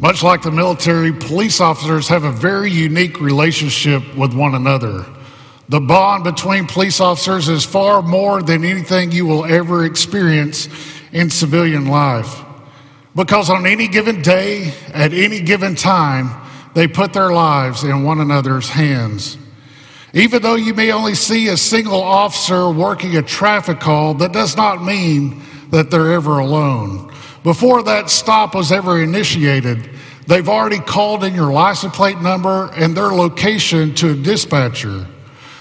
Much like the military, police officers have a very unique relationship with one another. The bond between police officers is far more than anything you will ever experience in civilian life. Because on any given day, at any given time, they put their lives in one another's hands. Even though you may only see a single officer working a traffic call, that does not mean that they're ever alone. Before that stop was ever initiated, they've already called in your license plate number and their location to a dispatcher.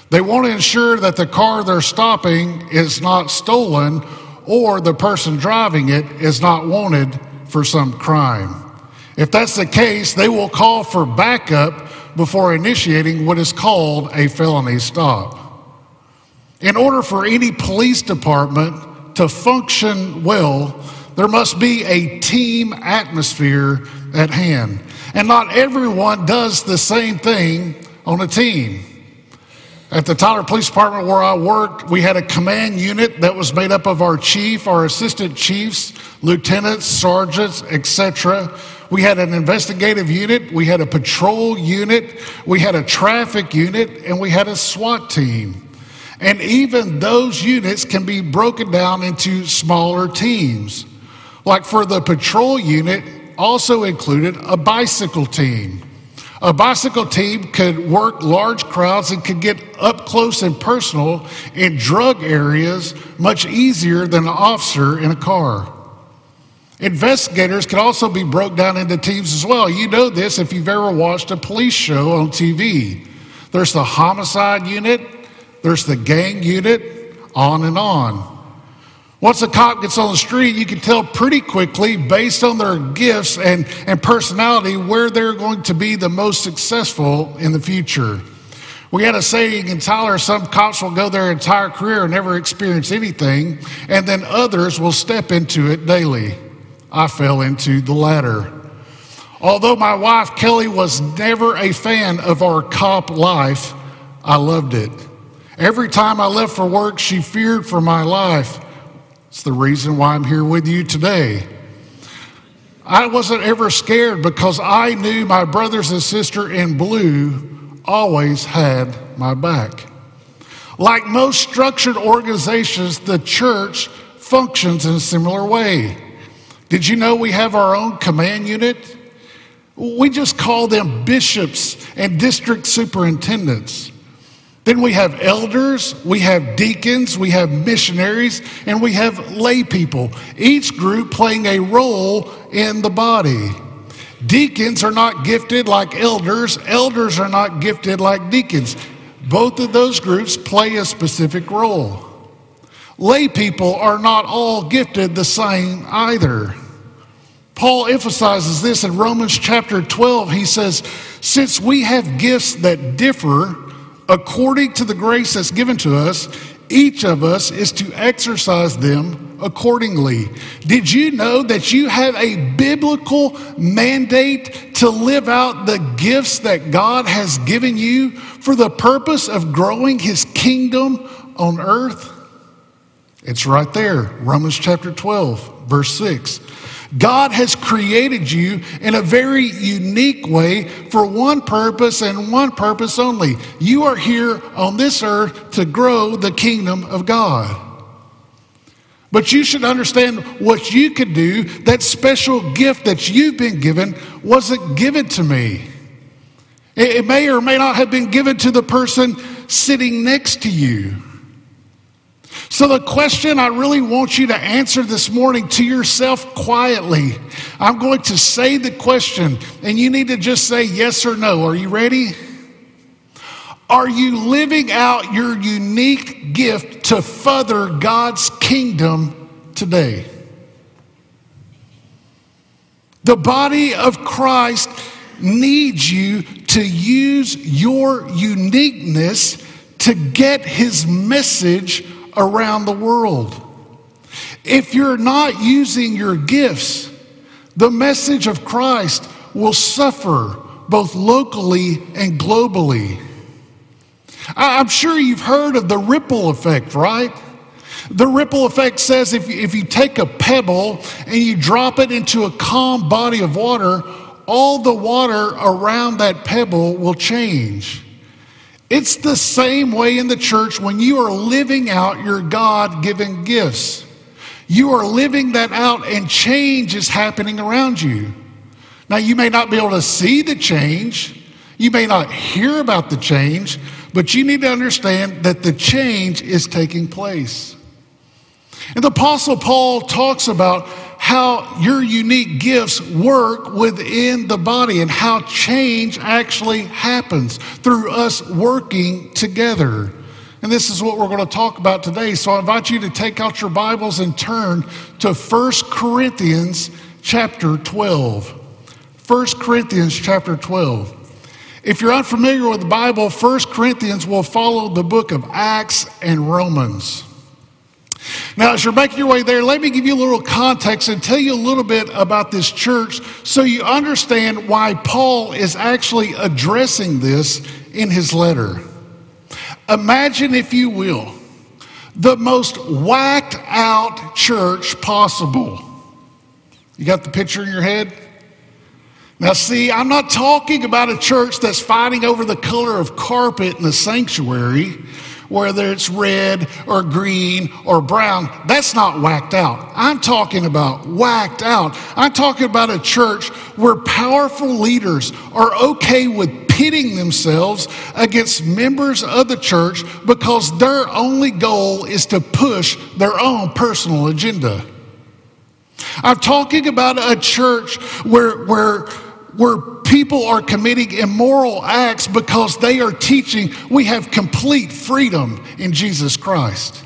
They want to ensure that the car they're stopping is not stolen or the person driving it is not wanted for some crime. If that's the case, they will call for backup before initiating what is called a felony stop. In order for any police department to function well, there must be a team atmosphere at hand. And not everyone does the same thing on a team. At the Tyler Police Department where I worked, we had a command unit that was made up of our chief, our assistant chiefs, lieutenants, sergeants, etc. We had an investigative unit, we had a patrol unit, we had a traffic unit, and we had a SWAT team. And even those units can be broken down into smaller teams. Like for the patrol unit, also included a bicycle team. A bicycle team could work large crowds and could get up close and personal in drug areas much easier than an officer in a car. Investigators can also be broke down into teams as well. You know this if you've ever watched a police show on TV. There's the homicide unit, there's the gang unit, on and on. Once a cop gets on the street, you can tell pretty quickly, based on their gifts and, and personality, where they're going to be the most successful in the future. We had a saying in Tyler some cops will go their entire career and never experience anything, and then others will step into it daily. I fell into the latter. Although my wife Kelly was never a fan of our cop life, I loved it. Every time I left for work, she feared for my life. It's the reason why I'm here with you today. I wasn't ever scared because I knew my brothers and sister in blue always had my back. Like most structured organizations, the church functions in a similar way. Did you know we have our own command unit? We just call them bishops and district superintendents. Then we have elders, we have deacons, we have missionaries, and we have lay people, each group playing a role in the body. Deacons are not gifted like elders, elders are not gifted like deacons. Both of those groups play a specific role. Lay people are not all gifted the same either. Paul emphasizes this in Romans chapter 12. He says, Since we have gifts that differ, according to the grace that's given to us, each of us is to exercise them accordingly. Did you know that you have a biblical mandate to live out the gifts that God has given you for the purpose of growing his kingdom on earth? It's right there, Romans chapter 12, verse 6. God has created you in a very unique way for one purpose and one purpose only. You are here on this earth to grow the kingdom of God. But you should understand what you could do. That special gift that you've been given wasn't given to me. It may or may not have been given to the person sitting next to you. So, the question I really want you to answer this morning to yourself quietly, I'm going to say the question, and you need to just say yes or no. Are you ready? Are you living out your unique gift to further God's kingdom today? The body of Christ needs you to use your uniqueness to get his message around the world. If you're not using your gifts, the message of Christ will suffer both locally and globally. I'm sure you've heard of the ripple effect, right? The ripple effect says if you, if you take a pebble and you drop it into a calm body of water, all the water around that pebble will change. It's the same way in the church when you are living out your God given gifts. You are living that out, and change is happening around you. Now, you may not be able to see the change, you may not hear about the change, but you need to understand that the change is taking place. And the Apostle Paul talks about how your unique gifts work within the body and how change actually happens through us working together. And this is what we're going to talk about today. So I invite you to take out your Bibles and turn to 1 Corinthians chapter 12. 1 Corinthians chapter 12. If you're unfamiliar with the Bible, 1 Corinthians will follow the book of Acts and Romans. Now, as you're making your way there, let me give you a little context and tell you a little bit about this church so you understand why Paul is actually addressing this in his letter. Imagine, if you will, the most whacked out church possible. You got the picture in your head? Now, see, I'm not talking about a church that's fighting over the color of carpet in the sanctuary whether it's red or green or brown, that's not whacked out. I'm talking about whacked out. I'm talking about a church where powerful leaders are okay with pitting themselves against members of the church because their only goal is to push their own personal agenda. I'm talking about a church where, where where people are committing immoral acts because they are teaching we have complete freedom in Jesus Christ.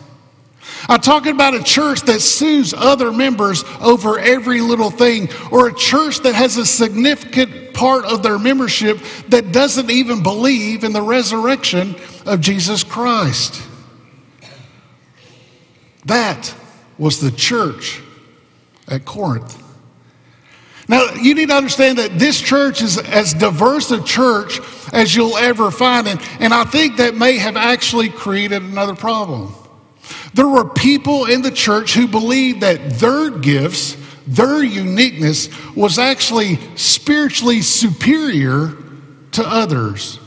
I'm talking about a church that sues other members over every little thing, or a church that has a significant part of their membership that doesn't even believe in the resurrection of Jesus Christ. That was the church at Corinth. Now, you need to understand that this church is as diverse a church as you'll ever find. And, and I think that may have actually created another problem. There were people in the church who believed that their gifts, their uniqueness, was actually spiritually superior to others.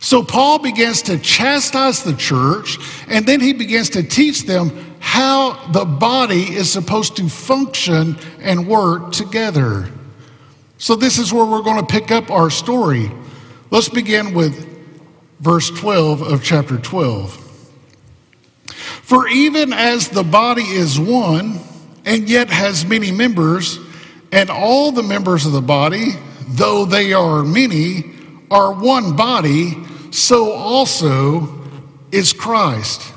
So Paul begins to chastise the church, and then he begins to teach them how the body is supposed to function and work together. So, this is where we're going to pick up our story. Let's begin with verse 12 of chapter 12. For even as the body is one and yet has many members, and all the members of the body, though they are many, are one body, so also is Christ.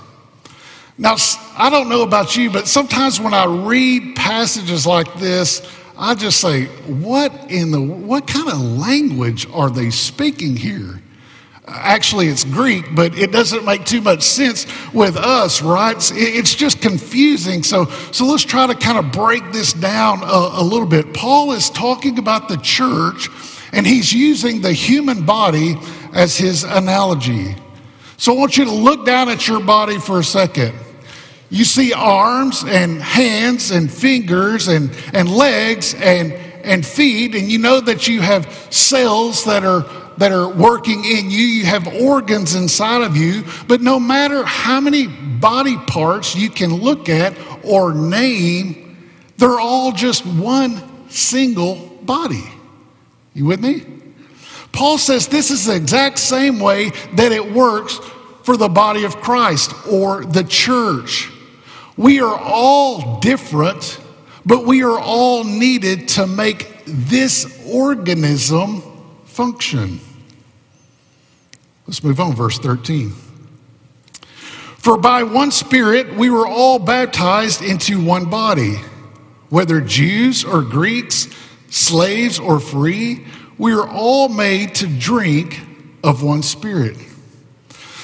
Now, I don't know about you, but sometimes when I read passages like this, I just say, what in the, what kind of language are they speaking here? Actually, it's Greek, but it doesn't make too much sense with us, right? It's just confusing. So, so let's try to kind of break this down a, a little bit. Paul is talking about the church, and he's using the human body as his analogy. So I want you to look down at your body for a second. You see arms and hands and fingers and, and legs and, and feet, and you know that you have cells that are, that are working in you. You have organs inside of you. But no matter how many body parts you can look at or name, they're all just one single body. You with me? Paul says this is the exact same way that it works for the body of Christ or the church. We are all different, but we are all needed to make this organism function. Let's move on, verse 13. For by one Spirit we were all baptized into one body, whether Jews or Greeks, slaves or free, we are all made to drink of one Spirit.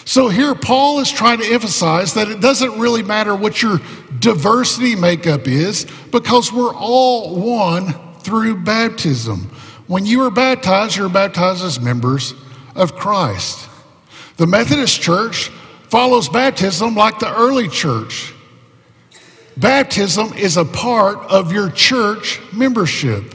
So here, Paul is trying to emphasize that it doesn't really matter what your diversity makeup is because we're all one through baptism. When you are baptized, you're baptized as members of Christ. The Methodist Church follows baptism like the early church. Baptism is a part of your church membership.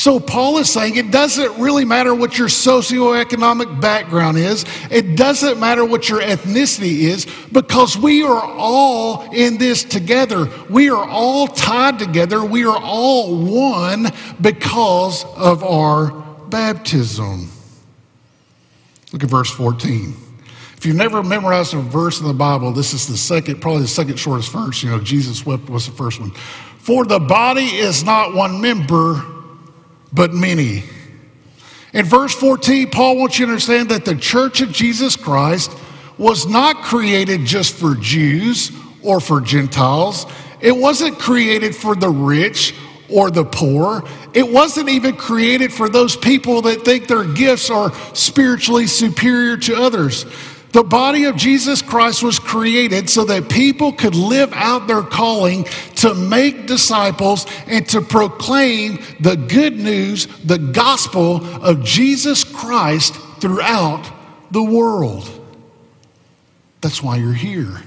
So, Paul is saying it doesn't really matter what your socioeconomic background is, it doesn't matter what your ethnicity is, because we are all in this together. We are all tied together. We are all one because of our baptism. Look at verse 14. If you've never memorized a verse in the Bible, this is the second, probably the second shortest verse. You know, Jesus wept was the first one. For the body is not one member but many. In verse 14, Paul wants you to understand that the church of Jesus Christ was not created just for Jews or for Gentiles. It wasn't created for the rich or the poor. It wasn't even created for those people that think their gifts are spiritually superior to others. The body of Jesus Christ was created so that people could live out their calling to make disciples and to proclaim the good news, the gospel of Jesus Christ throughout the world. That's why you're here.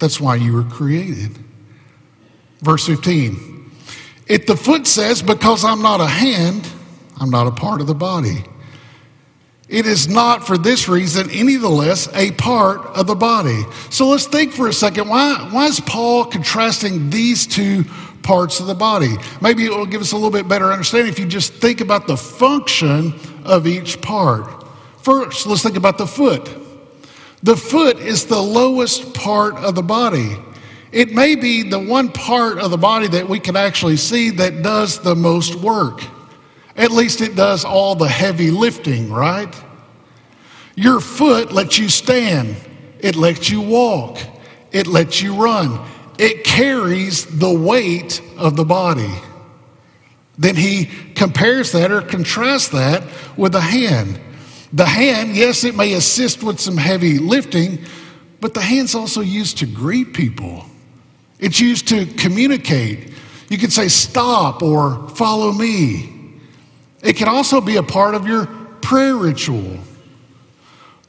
That's why you were created. Verse 15. If the foot says, Because I'm not a hand, I'm not a part of the body. It is not for this reason any the less a part of the body. So let's think for a second. Why, why is Paul contrasting these two parts of the body? Maybe it will give us a little bit better understanding if you just think about the function of each part. First, let's think about the foot. The foot is the lowest part of the body. It may be the one part of the body that we can actually see that does the most work. At least it does all the heavy lifting, right? Your foot lets you stand, it lets you walk, it lets you run, it carries the weight of the body. Then he compares that or contrasts that with the hand. The hand, yes, it may assist with some heavy lifting, but the hand's also used to greet people. It's used to communicate. You can say, stop or follow me. It can also be a part of your prayer ritual.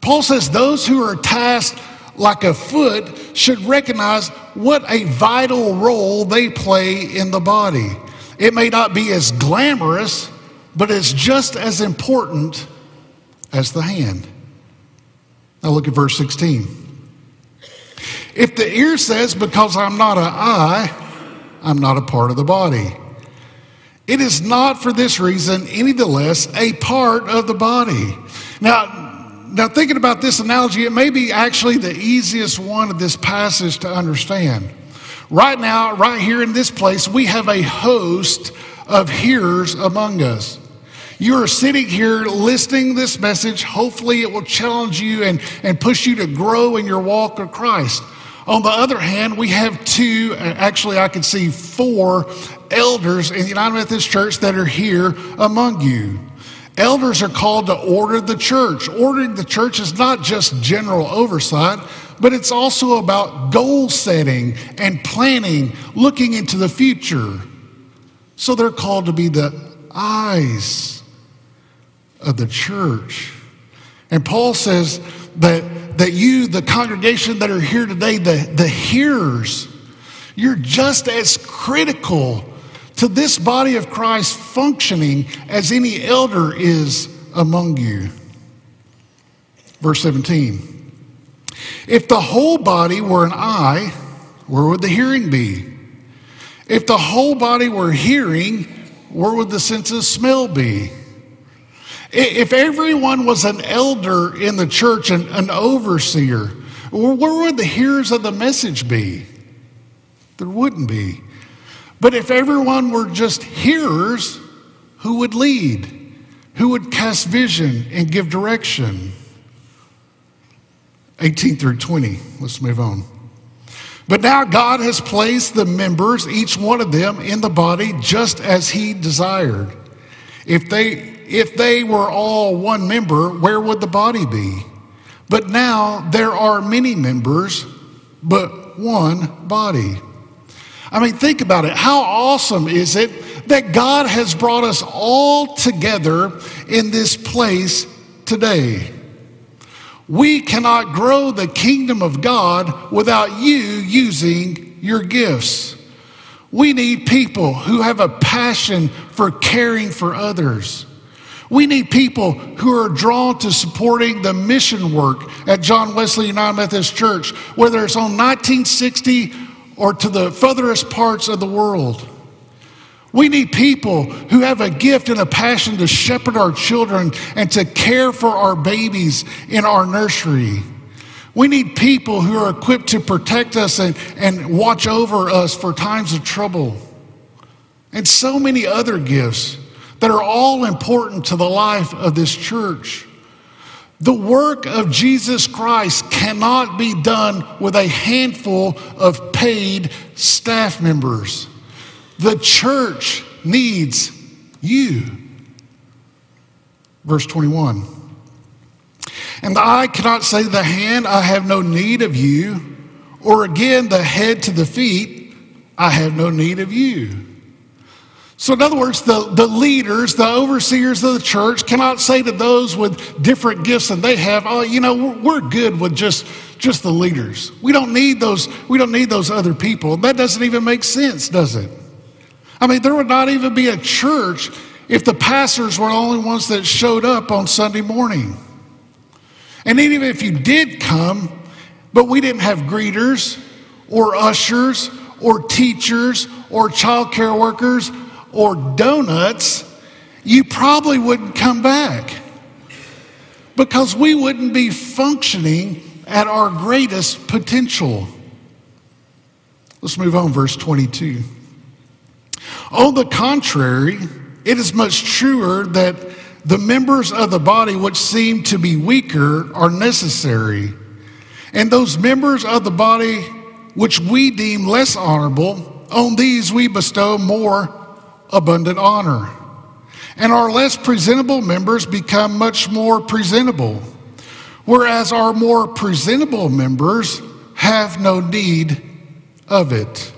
Paul says those who are tasked like a foot should recognize what a vital role they play in the body. It may not be as glamorous, but it's just as important as the hand. Now look at verse 16. If the ear says, Because I'm not an eye, I'm not a part of the body. It is not for this reason any the less a part of the body. Now, now thinking about this analogy, it may be actually the easiest one of this passage to understand. Right now, right here in this place, we have a host of hearers among us. You are sitting here listening this message. Hopefully, it will challenge you and, and push you to grow in your walk of Christ. On the other hand, we have two, uh, actually, I can see four elders in the United Methodist Church that are here among you. Elders are called to order the church. Ordering the church is not just general oversight, but it's also about goal setting and planning, looking into the future. So they're called to be the eyes of the church. And Paul says that, that you, the congregation that are here today, the, the hearers, you're just as critical to this body of Christ functioning as any elder is among you. Verse 17 If the whole body were an eye, where would the hearing be? If the whole body were hearing, where would the sense of smell be? If everyone was an elder in the church, and an overseer, where would the hearers of the message be? There wouldn't be. But if everyone were just hearers, who would lead? Who would cast vision and give direction? 18 through 20. Let's move on. But now God has placed the members, each one of them, in the body just as He desired. If they, if they were all one member, where would the body be? But now there are many members, but one body. I mean, think about it. How awesome is it that God has brought us all together in this place today? We cannot grow the kingdom of God without you using your gifts. We need people who have a passion for caring for others. We need people who are drawn to supporting the mission work at John Wesley United Methodist Church, whether it's on 1960 or to the furthest parts of the world. We need people who have a gift and a passion to shepherd our children and to care for our babies in our nursery. We need people who are equipped to protect us and, and watch over us for times of trouble. And so many other gifts that are all important to the life of this church. The work of Jesus Christ cannot be done with a handful of paid staff members. The church needs you. Verse 21. And the eye cannot say to the hand, I have no need of you, or again the head to the feet, I have no need of you. So, in other words, the, the leaders, the overseers of the church cannot say to those with different gifts than they have, oh, you know, we're, good with just, just the leaders. We don't need those, we don't need those other people. That doesn't even make sense, does it? I mean, there would not even be a church if the pastors were the only ones that showed up on Sunday morning. And even if you did come, but we didn't have greeters or ushers or teachers or child care workers or donuts, you probably wouldn't come back because we wouldn't be functioning at our greatest potential. Let's move on, verse 22. On the contrary, it is much truer that the members of the body which seem to be weaker are necessary, and those members of the body which we deem less honorable, on these we bestow more abundant honor. And our less presentable members become much more presentable, whereas our more presentable members have no need of it.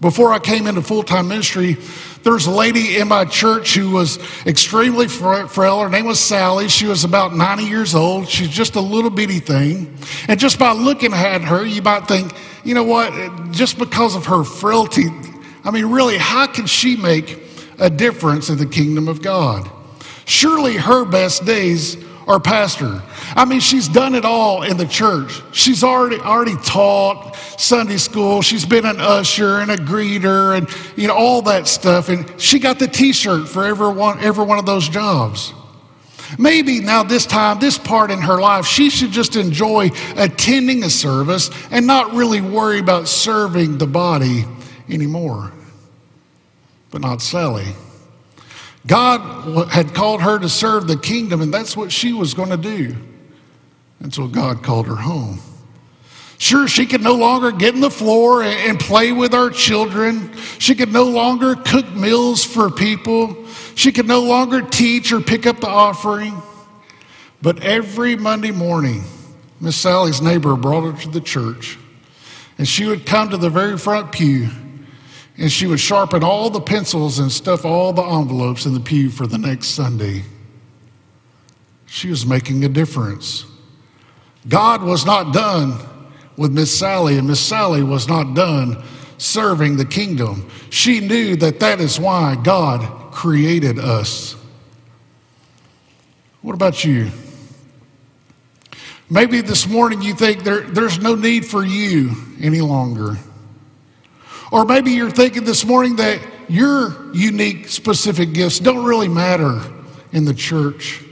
Before I came into full time ministry, there's a lady in my church who was extremely frail. Her name was Sally. She was about 90 years old. She's just a little bitty thing. And just by looking at her, you might think, you know what, just because of her frailty, I mean, really, how can she make a difference in the kingdom of God? Surely her best days are past her. I mean, she's done it all in the church. She's already already taught Sunday school. She's been an usher and a greeter and you know all that stuff. And she got the T-shirt for every one every one of those jobs. Maybe now this time, this part in her life, she should just enjoy attending a service and not really worry about serving the body anymore. But not Sally. God had called her to serve the kingdom, and that's what she was going to do until God called her home. Sure, she could no longer get in the floor and play with our children. She could no longer cook meals for people. She could no longer teach or pick up the offering. But every Monday morning, Miss Sally's neighbor brought her to the church, and she would come to the very front pew and she would sharpen all the pencils and stuff all the envelopes in the pew for the next Sunday. She was making a difference. God was not done with Miss Sally, and Miss Sally was not done serving the kingdom. She knew that that is why God created us. What about you? Maybe this morning you think there, there's no need for you any longer. Or maybe you're thinking this morning that your unique, specific gifts don't really matter in the church.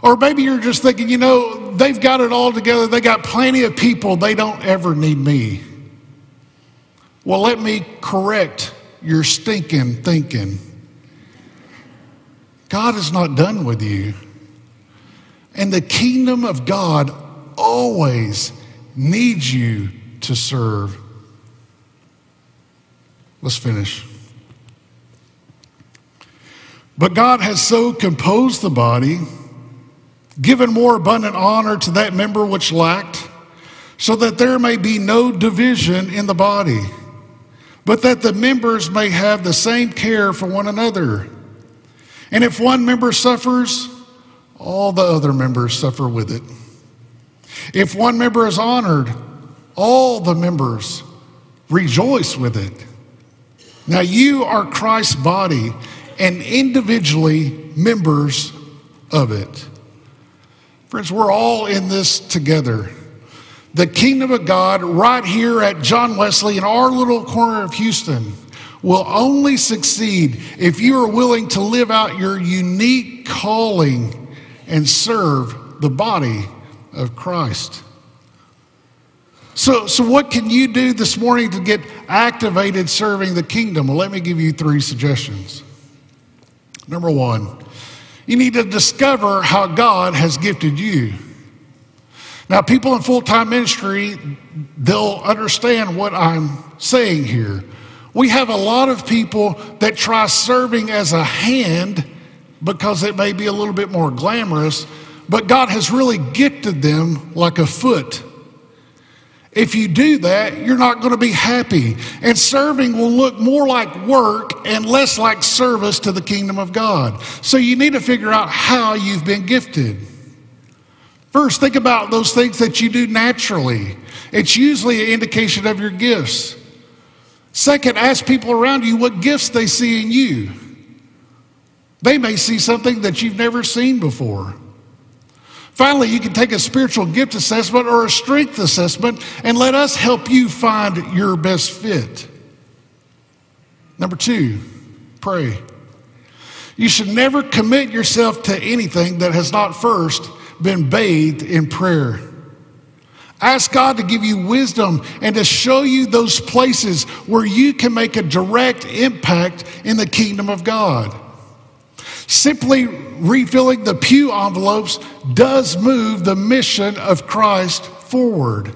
Or maybe you're just thinking, you know, they've got it all together. They got plenty of people. They don't ever need me. Well, let me correct your stinking thinking. God is not done with you. And the kingdom of God always needs you to serve Let's finish. But God has so composed the body, given more abundant honor to that member which lacked, so that there may be no division in the body, but that the members may have the same care for one another. And if one member suffers, all the other members suffer with it. If one member is honored, all the members rejoice with it. Now, you are Christ's body and individually members of it. Friends, we're all in this together. The kingdom of God, right here at John Wesley in our little corner of Houston, will only succeed if you are willing to live out your unique calling and serve the body of Christ. So, so what can you do this morning to get activated serving the kingdom? Well, let me give you three suggestions. Number one, you need to discover how God has gifted you. Now, people in full time ministry, they'll understand what I'm saying here. We have a lot of people that try serving as a hand because it may be a little bit more glamorous, but God has really gifted them like a foot if you do that, you're not going to be happy. And serving will look more like work and less like service to the kingdom of God. So you need to figure out how you've been gifted. First, think about those things that you do naturally. It's usually an indication of your gifts. Second, ask people around you what gifts they see in you. They may see something that you've never seen before. Finally, you can take a spiritual gift assessment or a strength assessment and let us help you find your best fit. Number two, pray. You should never commit yourself to anything that has not first been bathed in prayer. Ask God to give you wisdom and to show you those places where you can make a direct impact in the kingdom of God. Simply refilling the pew envelopes does move the mission of Christ forward.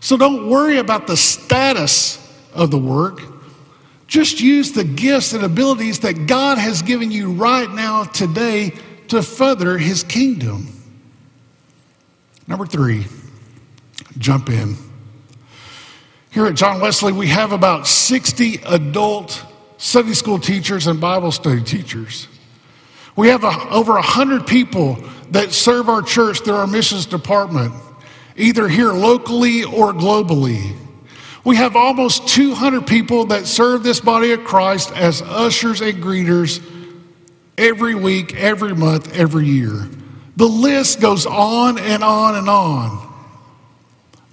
So don't worry about the status of the work. Just use the gifts and abilities that God has given you right now, today, to further his kingdom. Number three, jump in. Here at John Wesley, we have about 60 adult Sunday school teachers and Bible study teachers. We have a, over 100 people that serve our church through our missions department, either here locally or globally. We have almost 200 people that serve this body of Christ as ushers and greeters every week, every month, every year. The list goes on and on and on.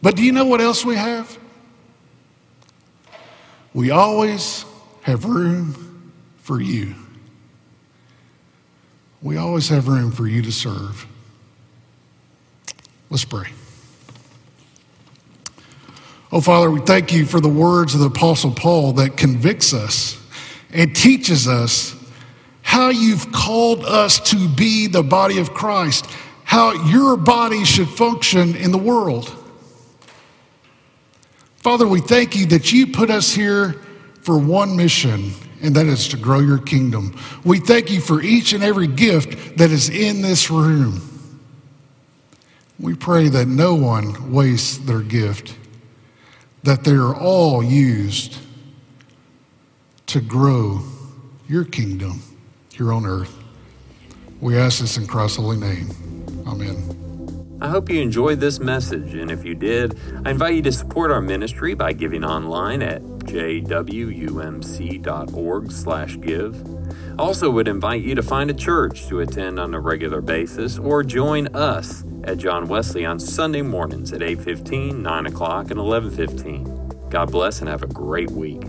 But do you know what else we have? We always have room for you we always have room for you to serve. Let's pray. Oh, Father, we thank you for the words of the Apostle Paul that convicts us and teaches us how you've called us to be the body of Christ, how your body should function in the world. Father, we thank you that you put us here for one mission, and that is to grow your kingdom. We thank you for each and every gift that is in this room. We pray that no one wastes their gift, that they are all used to grow your kingdom here on earth. We ask this in Christ's holy name. Amen. I hope you enjoyed this message, and if you did, I invite you to support our ministry by giving online at jwumc.org/give. Also would invite you to find a church to attend on a regular basis or join us at John Wesley on Sunday mornings at 8:15, 9 o'clock, and 11:15. God bless and have a great week.